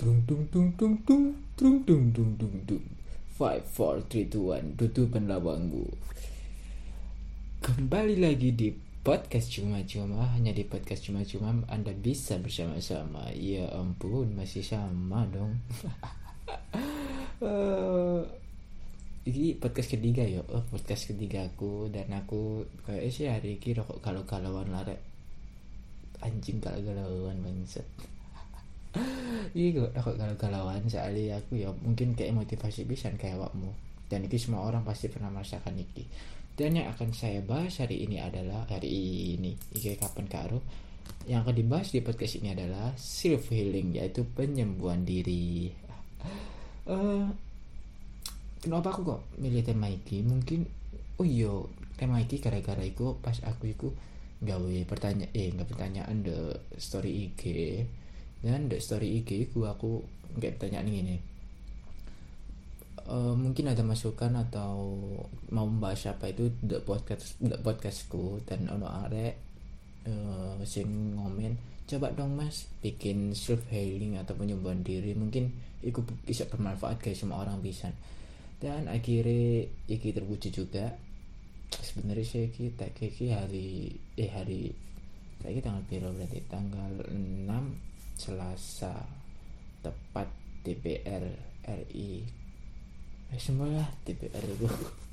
Trung tung tung tung tung trung tung tung tung tung. Five, four, three, two, one. Tutupan labangku. Kembali lagi di podcast cuma-cuma hanya di podcast cuma-cuma Anda bisa bersama-sama. Ya ampun masih sama dong. uh, ini podcast ketiga ya, oh, podcast ketiga aku dan aku kayak sih hari ini rokok kalau kalauan lare anjing kalau galauan bangsat. Iya kok kalau galauan soalnya aku ya mungkin kayak motivasi bisa kayak wakmu. Dan itu semua orang pasti pernah merasakan iki dan yang akan saya bahas hari ini adalah hari ini iki kapan karo yang akan dibahas di podcast ini adalah self healing yaitu penyembuhan diri. Eh, kenapa aku kok milih tema iki mungkin oh iya tema iki gara-gara iku pas aku iku gawe pertanyaan eh nggak pertanyaan the story IG dan the story IG ku aku nggak pertanyaan ini Eh, mungkin ada masukan atau mau membahas apa itu the podcast the podcastku dan ono arek eh, sing ngomen coba dong mas bikin self healing atau penyembuhan diri. Mungkin itu bisa bermanfaat guys semua orang bisa. Dan akhirnya iki terwujud juga. Sebenarnya sih kita kiki hari eh hari kayak tanggal berapa berarti? Tanggal 6 Selasa tepat DPR RI eh, semuanya DPR itu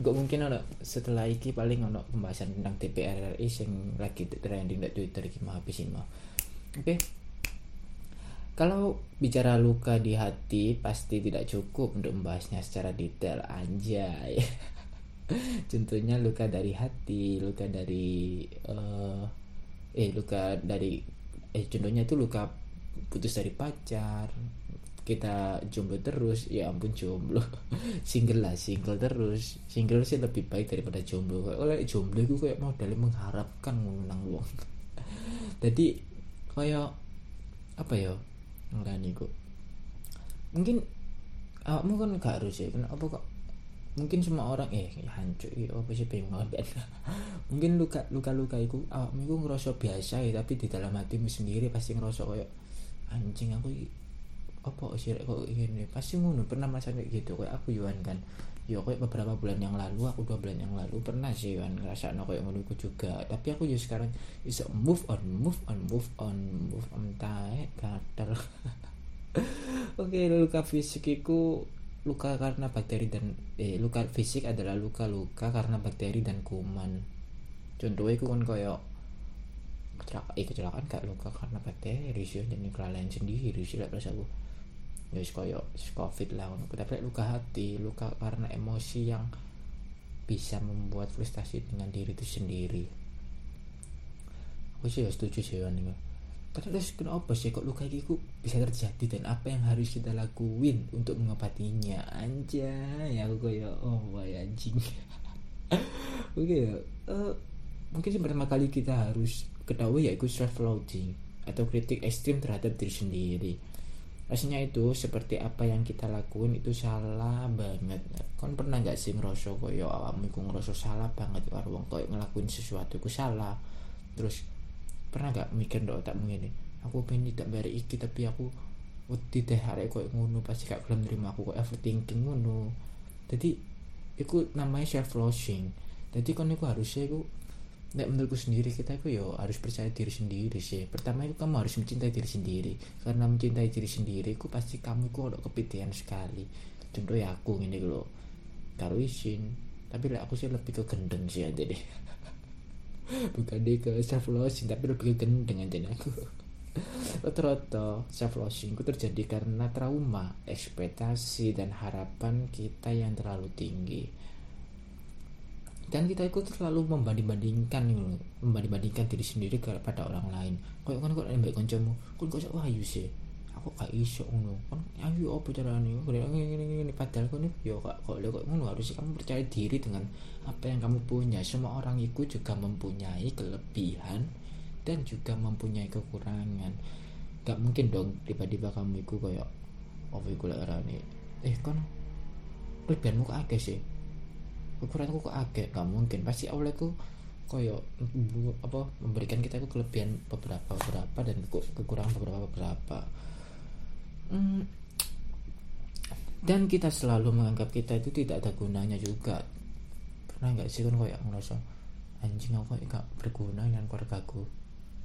Gak mungkin ada setelah iki paling ono pembahasan tentang DPR RI yang lagi trending di Twitter iki mau habisin mau. Oke. Kalau bicara luka di hati pasti tidak cukup untuk membahasnya secara detail anjay. Contohnya luka dari hati, luka dari eh eh luka dari eh contohnya itu luka putus dari pacar, kita jomblo terus ya ampun jomblo. Single lah single terus. Single sih lebih baik daripada jomblo. Oleh jomblo itu kayak modalnya mengharapkan menang uang. Jadi kayak apa ya? Ngerani kok. Mungkin awakmu kan gak harus ya kenapa kok mungkin semua orang eh hancur ya apa sih pengen ngomong mungkin luka luka luka itu awakmu itu ngerasa biasa ya tapi di dalam hatimu sendiri pasti ngerasa kayak anjing aku apa sih kok ini pasti ngono pernah masa kayak gitu kayak aku Yuan kan. Ya kayak beberapa bulan yang lalu aku dua bulan yang lalu pernah sih Yuan ngerasa no kayak ngono juga. Tapi aku ya sekarang bisa move on move on move on move on tae gatel. Oke luka fisik itu luka karena bakteri dan eh luka fisik adalah luka-luka karena bakteri dan kuman. Contohnya itu kan kayak kecelakaan eh kecelakaan gak luka karena bakteri sih jadi kelalaian sendiri sih lah aku. Ya koyo covid lah tapi luka hati luka karena emosi yang bisa membuat frustasi dengan diri itu sendiri. Aku sih ya setuju sih ini terus kenapa sih kok luka itu bisa terjadi dan apa yang harus kita lakuin untuk mengobatinya? Anjay ya aku kayak oh wah anjing. Oke ya eh, mungkin sih pertama kali kita harus ketahui yaitu self loathing atau kritik ekstrim terhadap diri sendiri. Rasanya itu seperti apa yang kita lakuin itu salah banget. Kan pernah nggak sih ngerosok koyo awakmu ngerosok salah banget karo wong ngelakuin sesuatu itu salah. Terus pernah nggak mikir dok tak begini aku pengen tidak bayar iki tapi aku wedi deh hari koyo ngono pasti gak gelem nerima aku kok overthinking ngono jadi itu namanya self loathing jadi kan itu harusnya itu Nek menurutku sendiri kita itu yo harus percaya diri sendiri sih. Pertama itu kamu harus mencintai diri sendiri. Karena mencintai diri sendiri, ku pasti kamu ku ada kepitian sekali. Contoh ya aku ini loh, karo isin. Tapi lah aku sih lebih ke gendeng sih aja deh. Bukan deh ke self loathing, tapi lebih ke deh aku. Rata-rata self loathing itu terjadi karena trauma, ekspektasi dan harapan kita yang terlalu tinggi. Dan kita itu selalu membanding-bandingkan membanding-bandingkan diri sendiri kepada orang lain. Kok kan kok nembak kancamu kan kok wah ayu sih aku gak iso ngono. Kan ayu apa carane? Kok ini ini ini padahal kan yo kok kok kok ngono? Harus kamu percaya diri dengan apa yang kamu punya. Semua orang itu juga mempunyai kelebihan dan juga mempunyai kekurangan. Gak mungkin dong tiba-tiba kamu itu kayak oh iku lek eh kan kelebihanmu kok akeh sih? Ukuranku kok agak? Gak mungkin. Pasti ku koyo apa memberikan kita itu kelebihan beberapa beberapa dan kekurangan beberapa beberapa hmm, dan kita selalu menganggap kita itu tidak ada gunanya juga. Pernah nggak sih kan kayak ngerasa anjing aku gak berguna dengan keluargaku.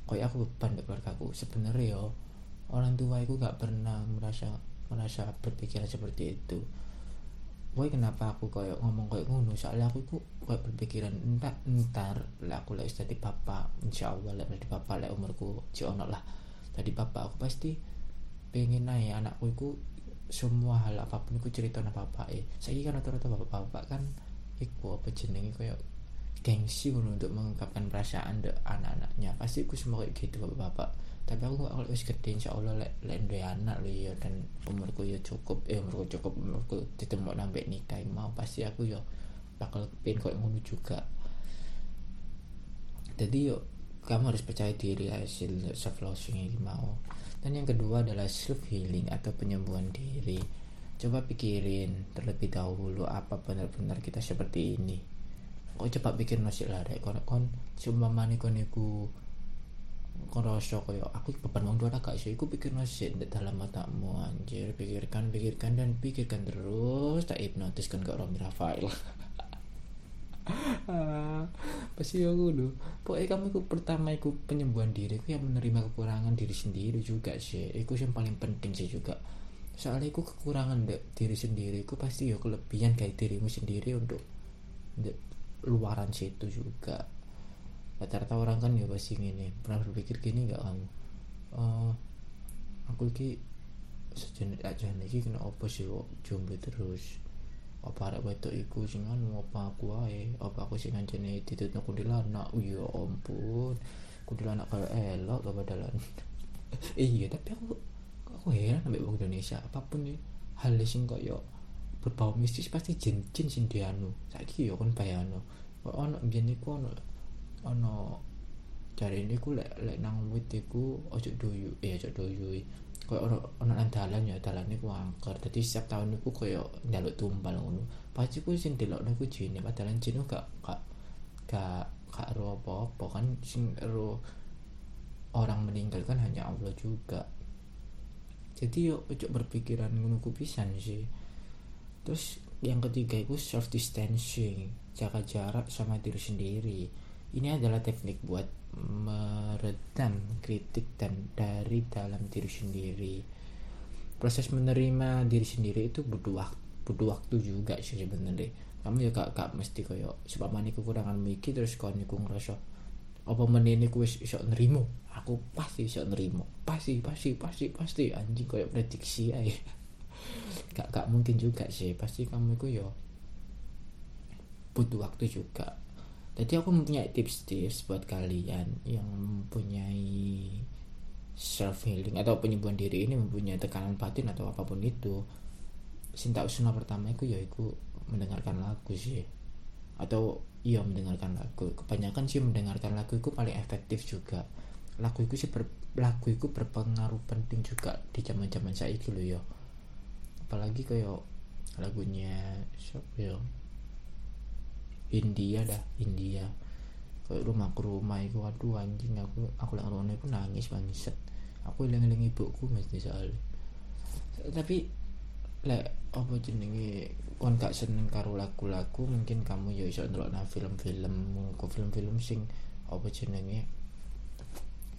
Kayak aku beban keluarga aku sebenarnya yo orang tua aku gak pernah merasa merasa berpikiran seperti itu. Woi kenapa aku kayak ngomong kayak ngono? Soalnya aku itu kayak berpikiran entar entar lah aku lagi jadi papa insya Allah lah jadi papa lah umurku jono lah. Tadi papa aku pasti pengen naik anakku itu semua hal apa pun aku cerita sama bapak eh saya kan rata-rata bapak-bapak kan iku apa jenenge kayak gengsi untuk mengungkapkan perasaan de anak-anaknya. Pasti aku semua kayak gitu bapak-bapak. Tapi aku kalau wis gede insya Allah lek lek dua anak lo ya dan umurku ya cukup. Eh umurku cukup umurku ditemu nambah nikah. Mau pasti aku ya bakal pengen kayak ngono juga. Jadi yuk kamu harus percaya diri hasil self losing ini mau dan yang kedua adalah self healing atau penyembuhan diri. Coba pikirin terlebih dahulu apa benar-benar kita seperti ini. Kok cepat pikir lah dek kon kon seumpamane kon iku ngerasa kayak aku beban wong tua gak sih aku pikir masih dalam matamu anjir. Pikirkan pikirkan dan pikirkan terus tak hipnotis kan gak Romi Rafael pasti aku dulu pokoknya kamu itu pertama itu penyembuhan diri aku yang menerima kekurangan diri sendiri juga sih. Itu yang paling penting sih juga. Soalnya aku kekurangan dek diri sendiri aku pasti ya kelebihan kayak dirimu sendiri untuk dek, luaran situ juga. Rata-rata orang kan ya pasti gini pernah berpikir gini nggak kamu? Uh, aku ki sejenis aja nih kena apa sih jomblo terus apa arek wedok iku sing anu apa aku ae apa aku sing anjene ditutno kuntilanak? Iya ampun. Kuntilanak kalau elok gak badalan iya tapi aku aku heran sampai wong Indonesia. Apa pun ya hal sing yo berbau mistis pasti jin-jin sing dianu. Saiki yo kan bayano ono biyen iku ono ono cari ini ku lek lek nang wit iku ojo doyu eh ojo doyu koyo ono ono nang dalan ya dalan iku angker. Dadi setiap tahun iku koyo njaluk tumbal ngono. Pasti ku sing delokno iku jine padahal jine gak gak gak gak ro apa-apa kan. Sing ro orang meninggal kan hanya Allah juga. Jadi yuk ojo berpikiran ngono ku pisan sih. Terus yang ketiga itu self distancing jaga jarak sama diri sendiri ini adalah teknik buat meredam kritik dan dari dalam diri sendiri. Proses menerima diri sendiri itu butuh waktu butuh waktu juga sih sebenarnya. Kamu ya gak, gak mesti koyo sebab kekurangan mikir terus kau niku ngerasa apa menini ku iso nerimo aku pasti iso nerimo pasti pasti pasti pasti. Anjing koyo prediksi aja gak gak mungkin juga sih. Pasti kamu itu yo butuh waktu juga jadi aku mempunyai tips-tips buat kalian yang mempunyai self healing atau penyembuhan diri ini mempunyai tekanan batin atau apa pun itu sinta usuna pertama itu ya itu mendengarkan lagu sih. Atau iya mendengarkan lagu. Kebanyakan sih mendengarkan lagu itu paling efektif juga. Lagu itu sih ber, lagu itu berpengaruh penting juga di zaman zaman saya itu loh ya. Apalagi kayak lagunya siapa ya India dah India. Kayak rumah ke rumah itu aduh anjing aku aku lagi rumah itu nangis bangset aku ilang ilang ibuku mesti soal tapi lek apa jenenge kon gak seneng karo lagu-lagu mungkin kamu ya iso ndelokna film-film ku film-film sing apa jenenge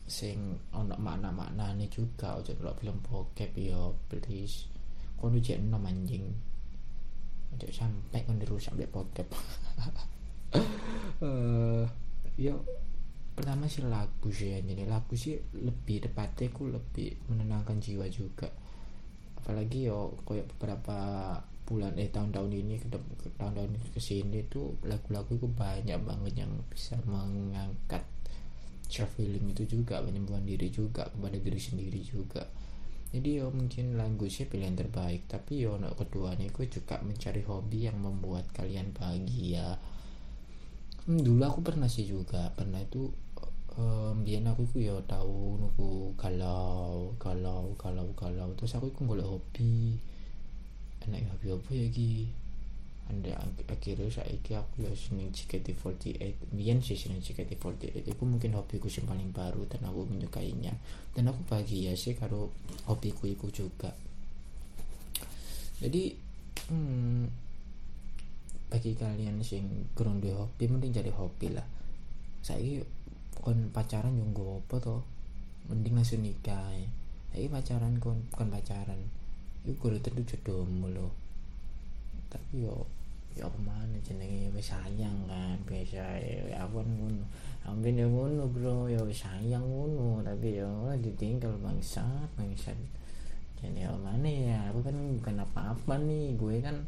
sing ono makna-maknane juga. Aja ndelok film bokep ya please. Kon ujian nom anjing aja sampai kon dirusak sampai bokep. Uh, ya pertama sih lagu sih ya jadi lagu sih lebih tepatnya aku lebih menenangkan jiwa juga. Apalagi yo kayak beberapa bulan eh tahun-tahun ini ke tahun-tahun ke sini tuh lagu-lagu itu banyak banget yang bisa mengangkat self healing itu juga penyembuhan diri juga kepada diri sendiri juga jadi yo mungkin lagu sih pilihan terbaik. Tapi yo no kedua nih gue juga mencari hobi yang membuat kalian bahagia. Hmm, dulu aku pernah sih juga. Pernah itu um, biar aku itu ya tahu nuku galau galau galau galau. Terus aku itu nggak hobi. Enak hobi apa ya ki anda akhirnya saya iki aku ya seneng JKT48 biar sih seneng JKT48 itu mungkin hobiku yang paling baru dan aku menyukainya. Dan aku bahagia sih kalau hobiku itu juga. Jadi hmm, bagi kalian sing kurang duwe hobi mending jadi hobi lah. Saya kon pacaran yang gue apa tuh mending langsung nikah saya pacaran kon kon pacaran. Gue tentu jodohmu lo tapi yo ya apa mana jenenge? Wis sayang kan biasa ya aku kan ngono ambil ya ngono bro. Ya wis sayang ngono. Tapi ya ditinggal bangsat bangsat. Jadi ya mana ya? Aku kan bukan apa-apa nih. Gue kan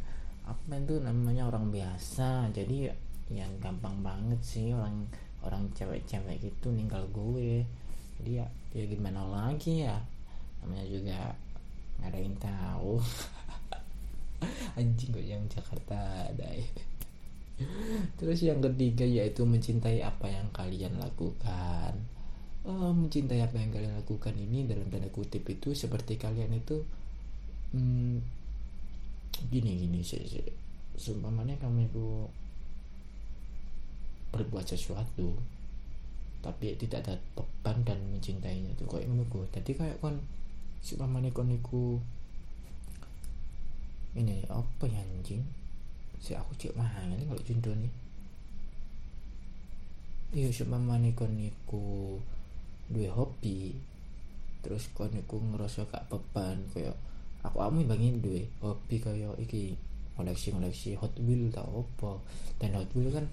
apa itu namanya orang biasa. Jadi yang gampang banget sih orang orang cewek-cewek gitu ninggal gue. Jadi ya ya gimana lagi ya? Namanya juga nggak ada yang tahu anjing kok yang Jakarta ada ya terus yang ketiga yaitu mencintai apa yang kalian lakukan oh, mencintai apa yang kalian lakukan ini dalam tanda kutip itu seperti kalian itu hmm, gini gini sih, sih. seumpamanya kamu itu berbuat sesuatu tapi tidak ada beban dan mencintainya itu kayak menunggu jadi kayak kon seumpamanya kon iku ini apa ya anjing? Si aku cek mahal ini kalau contoh nih iya seumpamanya kon iku dua hobi. Terus kon iku ngerasa gak beban kayak aku amu bangin dua hobi kayak iki koleksi koleksi Hot Wheel tau apa. Dan Hot Wheel kan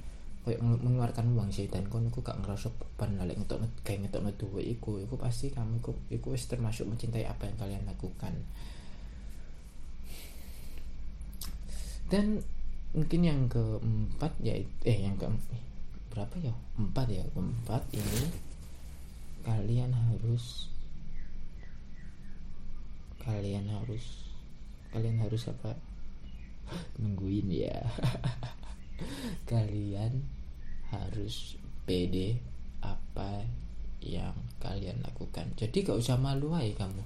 kayak mengeluarkan uang sih dan kon aku gak ngerasa beban lah ngetok kayak ngetok dua iku. Iku pasti kamu iku iku termasuk mencintai apa yang kalian lakukan dan mungkin yang keempat ya eh yang ke berapa ya? Empat ya keempat ini kalian harus kalian harus kalian harus apa? Nungguin ya. Kalian harus pede apa yang kalian lakukan. Jadi gak usah malu aja kamu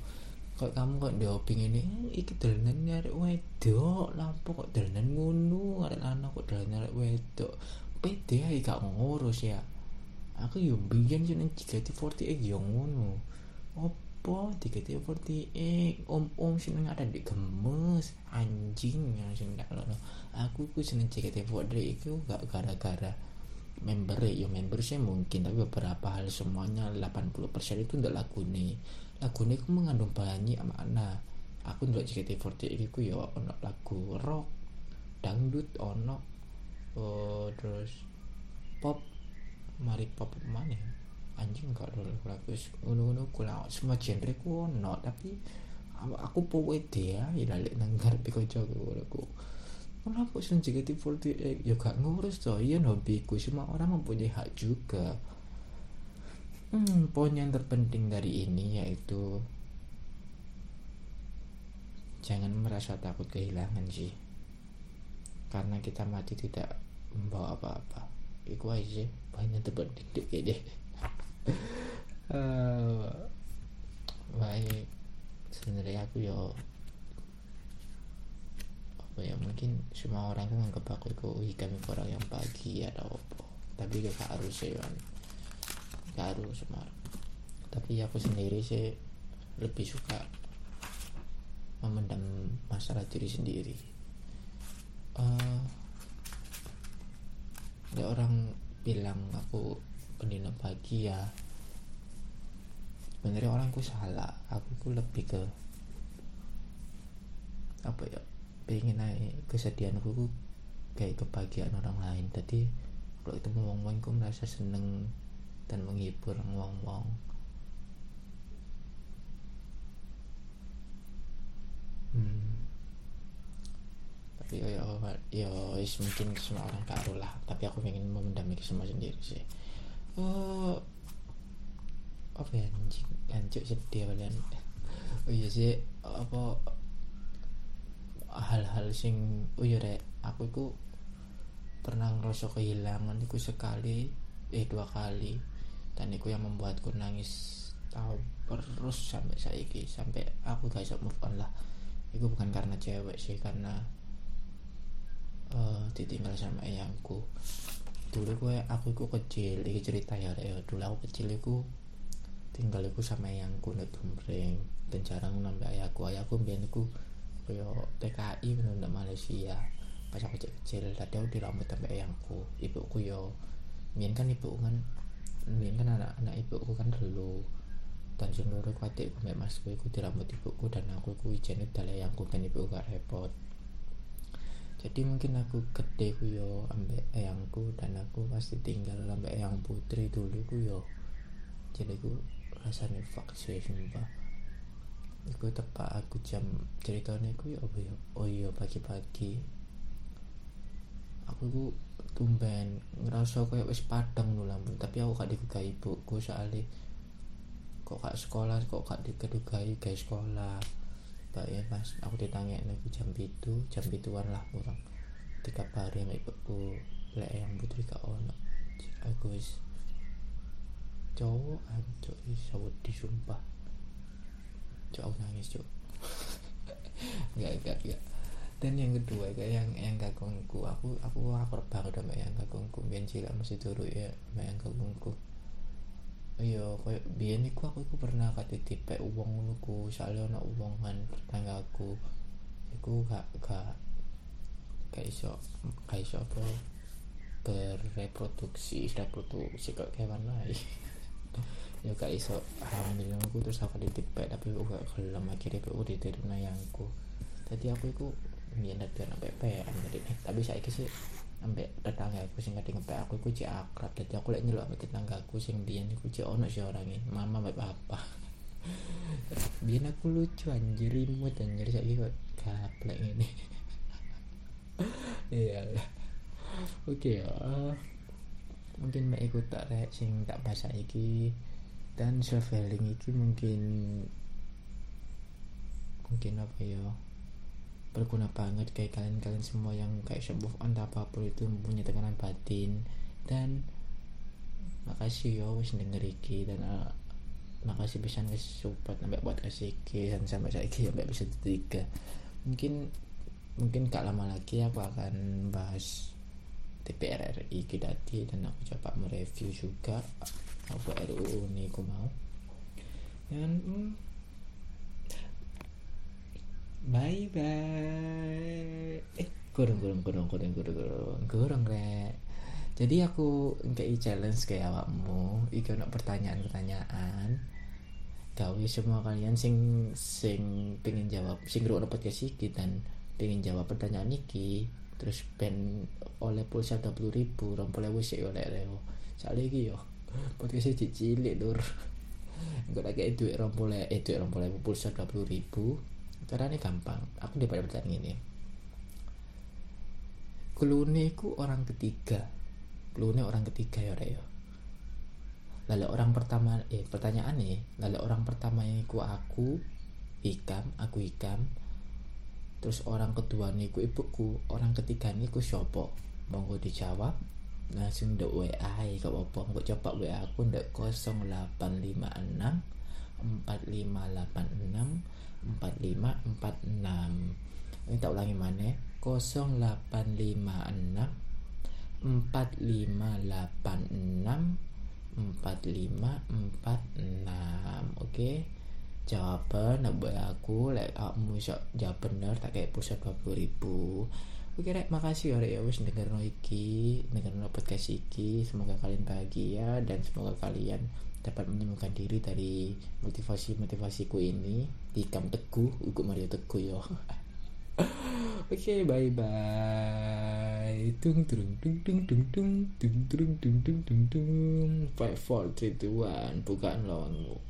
kok kamu kok dioping ini iki dolanan nyari wedok lampu kok dolanan ngono arek lanang kok dolanan nyari wedok. Pede ae gak ngurus ya. Aku yo biyen jeneng JKT48 yo ngono. Opo JKT48 om-om seneng ada di gemes anjing yang sing gak lono aku ku seneng JKT48 itu gak gara-gara member ya member sih mungkin tapi beberapa hal semuanya 80% itu udah lagu nih lagu ini mengandung banyak makna. Aku ndelok JKT48 iku ya ono lagu rock dangdut ono oh, terus pop. Mari pop mana anjing gak dulu lagu ngono-ngono kula semua genre ku ono. Tapi aku pede ya ilalik nang ngarepe kancaku aku kenapa seneng JKT48 ya gak ngurus toh. Iya hobiku. Semua orang mempunyai hak juga hmm, poin yang terpenting dari ini yaitu jangan merasa takut kehilangan sih. Karena kita mati tidak membawa apa-apa. Itu aja poin yang terpenting. Deh. Uh, baik. Sebenarnya aku ya apa ya mungkin semua orang kan nganggap aku itu orang yang pagi atau apa. Tapi gak harus sih harus semua. Tapi aku sendiri sih lebih suka memendam masalah diri sendiri. Uh, ada orang bilang aku pendina pagi ya. Sebenarnya orangku salah. Aku tuh lebih ke apa ya? Pengen naik kesedihanku ku kayak kebahagiaan orang lain. Tadi kalau itu ngomong ngomong ku merasa seneng dan menghibur ngomong hmm. tapi ya ya ya mungkin semua orang karo lah. Tapi aku ingin memendam semua sendiri sih. Oh apa ya anjing? Anjing sedih kalian oh iya sih apa hal-hal sing oh iya rek. Aku itu pernah ngerasa kehilangan itu sekali eh dua kali dan itu yang membuatku nangis tahu terus sampai saiki. Sampai aku gak bisa move on lah. Itu bukan karena cewek sih karena uh, ditinggal sama ayahku dulu gue aku itu kecil ini cerita ya ya. Dulu aku kecil itu tinggal aku sama ayahku nek tumbreng dan jarang nambah ayahku. Ayahku biar aku koyo TKI bener Malaysia. Pas aku kecil tadi aku dirambut sampai ayangku ibuku yo mien kan ibu kan mien kan anak anak ibuku kan dulu. Dan sing loro ku adikku mek masku iku dirambut ibuku dan aku ku ijen dalek ayangku ben ibu gak repot. Jadi mungkin aku gede ku yo ambek ayangku dan aku pasti tinggal ambek ayang putri dulu ku yo. Jadi ku rasanya vaksin sumpah. Iku tepat aku jam ceritanya ya apa ya oh iya pagi-pagi aku ku tumben ngerasa kayak wis padang nu lambung tapi aku gak digugai ibuku soalnya. Kok gak sekolah kok gak dikedugai guys sekolah. Pak ya mas. Aku ditanya aku jam itu jam ituan lah kurang. Tiga hari sama ibuku lek yang putri kak ono. Aku wis cowok ancok iso wedi aku nangis cok. Enggak enggak enggak dan yang kedua kayak yang yang kagungku aku aku lapar banget sama yang kagungku. Biar cilik masih turu ya sama yang kagungku. Iya kayak biar niku aku, aku pernah kate tipe uang nuku soalnya ono uang kan tetangga aku aku gak gak gak iso gak iso apa berreproduksi reproduksi kok hewan lain ya gak iso hamil aku terus aku ditipek tapi aku gak gelem. Akhirnya aku diterima nayangku jadi aku itu biyen dadi anak PPN jadi tapi saya sih ambek tetangga aku sing kadang ngepek aku iku cek akrab. Dadi aku lek nyeluk ambek tetangga aku sing biyen iku cek ono sih orangnya mama mbak papa. Biyen aku lucu anjir imut anjir saiki kok gaplek ini iya. Oke ya mungkin mek ikut tak rek sing tak bahasa iki dan self healing iki mungkin mungkin apa ya berguna banget kayak kalian-kalian semua yang kayak sembuh entah apa pun itu mempunyai tekanan batin. Dan makasih yo wis denger iki dan uh, makasih bisa wis support sampai buat kasih dan sampai saya sampai bisa tiga. Mungkin mungkin gak lama lagi aku akan bahas DPR RI Kidati dan aku coba mereview juga. Apa RUU ini aku mau. Dan hmm, bye bye eh kurang kurang kurang kurang kurang kurang kurang rek. Jadi aku kayak challenge kayak awakmu. Iki ono pertanyaan-pertanyaan. Gawe semua kalian sing sing pengen jawab sing ngrungokno podcast iki dan pengen jawab pertanyaan iki. Terus pen oleh pulsa dua puluh ribu rompol ewu sih oleh leo soalnya iki yo podcast iki cilik lur. Enggak lagi duit rompol eh duit rompol pulsa dua puluh ribu caranya gampang. Aku dapat pertanyaan ini Klune ku orang ketiga. Klune orang ketiga ya Reo lalu orang pertama eh pertanyaan nih lalu orang pertama ini ku aku ikam aku ikam terus orang kedua nih ku ibuku orang ketiga nih ku sopo monggo dijawab. Langsung dek WA kau apa mau coba WA aku dek 0856 4586 4546 ini tak ulangi mana 0856 4586 4546 oke. Okay? jawaban nak buat aku like kamu bisa jawab bener tak kayak pusat 20 ribu. Oke rek, makasih ya ya wis denger no iki, denger no podcast iki. Semoga kalian bahagia dan semoga kalian dapat menemukan diri dari motivasi-motivasiku ini di Kam Teguh, Ugu Mario Teguh yo. Oke, okay, bye bye. Tung tung tung tung tung tung tung tung tung tung tung tung. Five four three two one. Bukan lawanmu.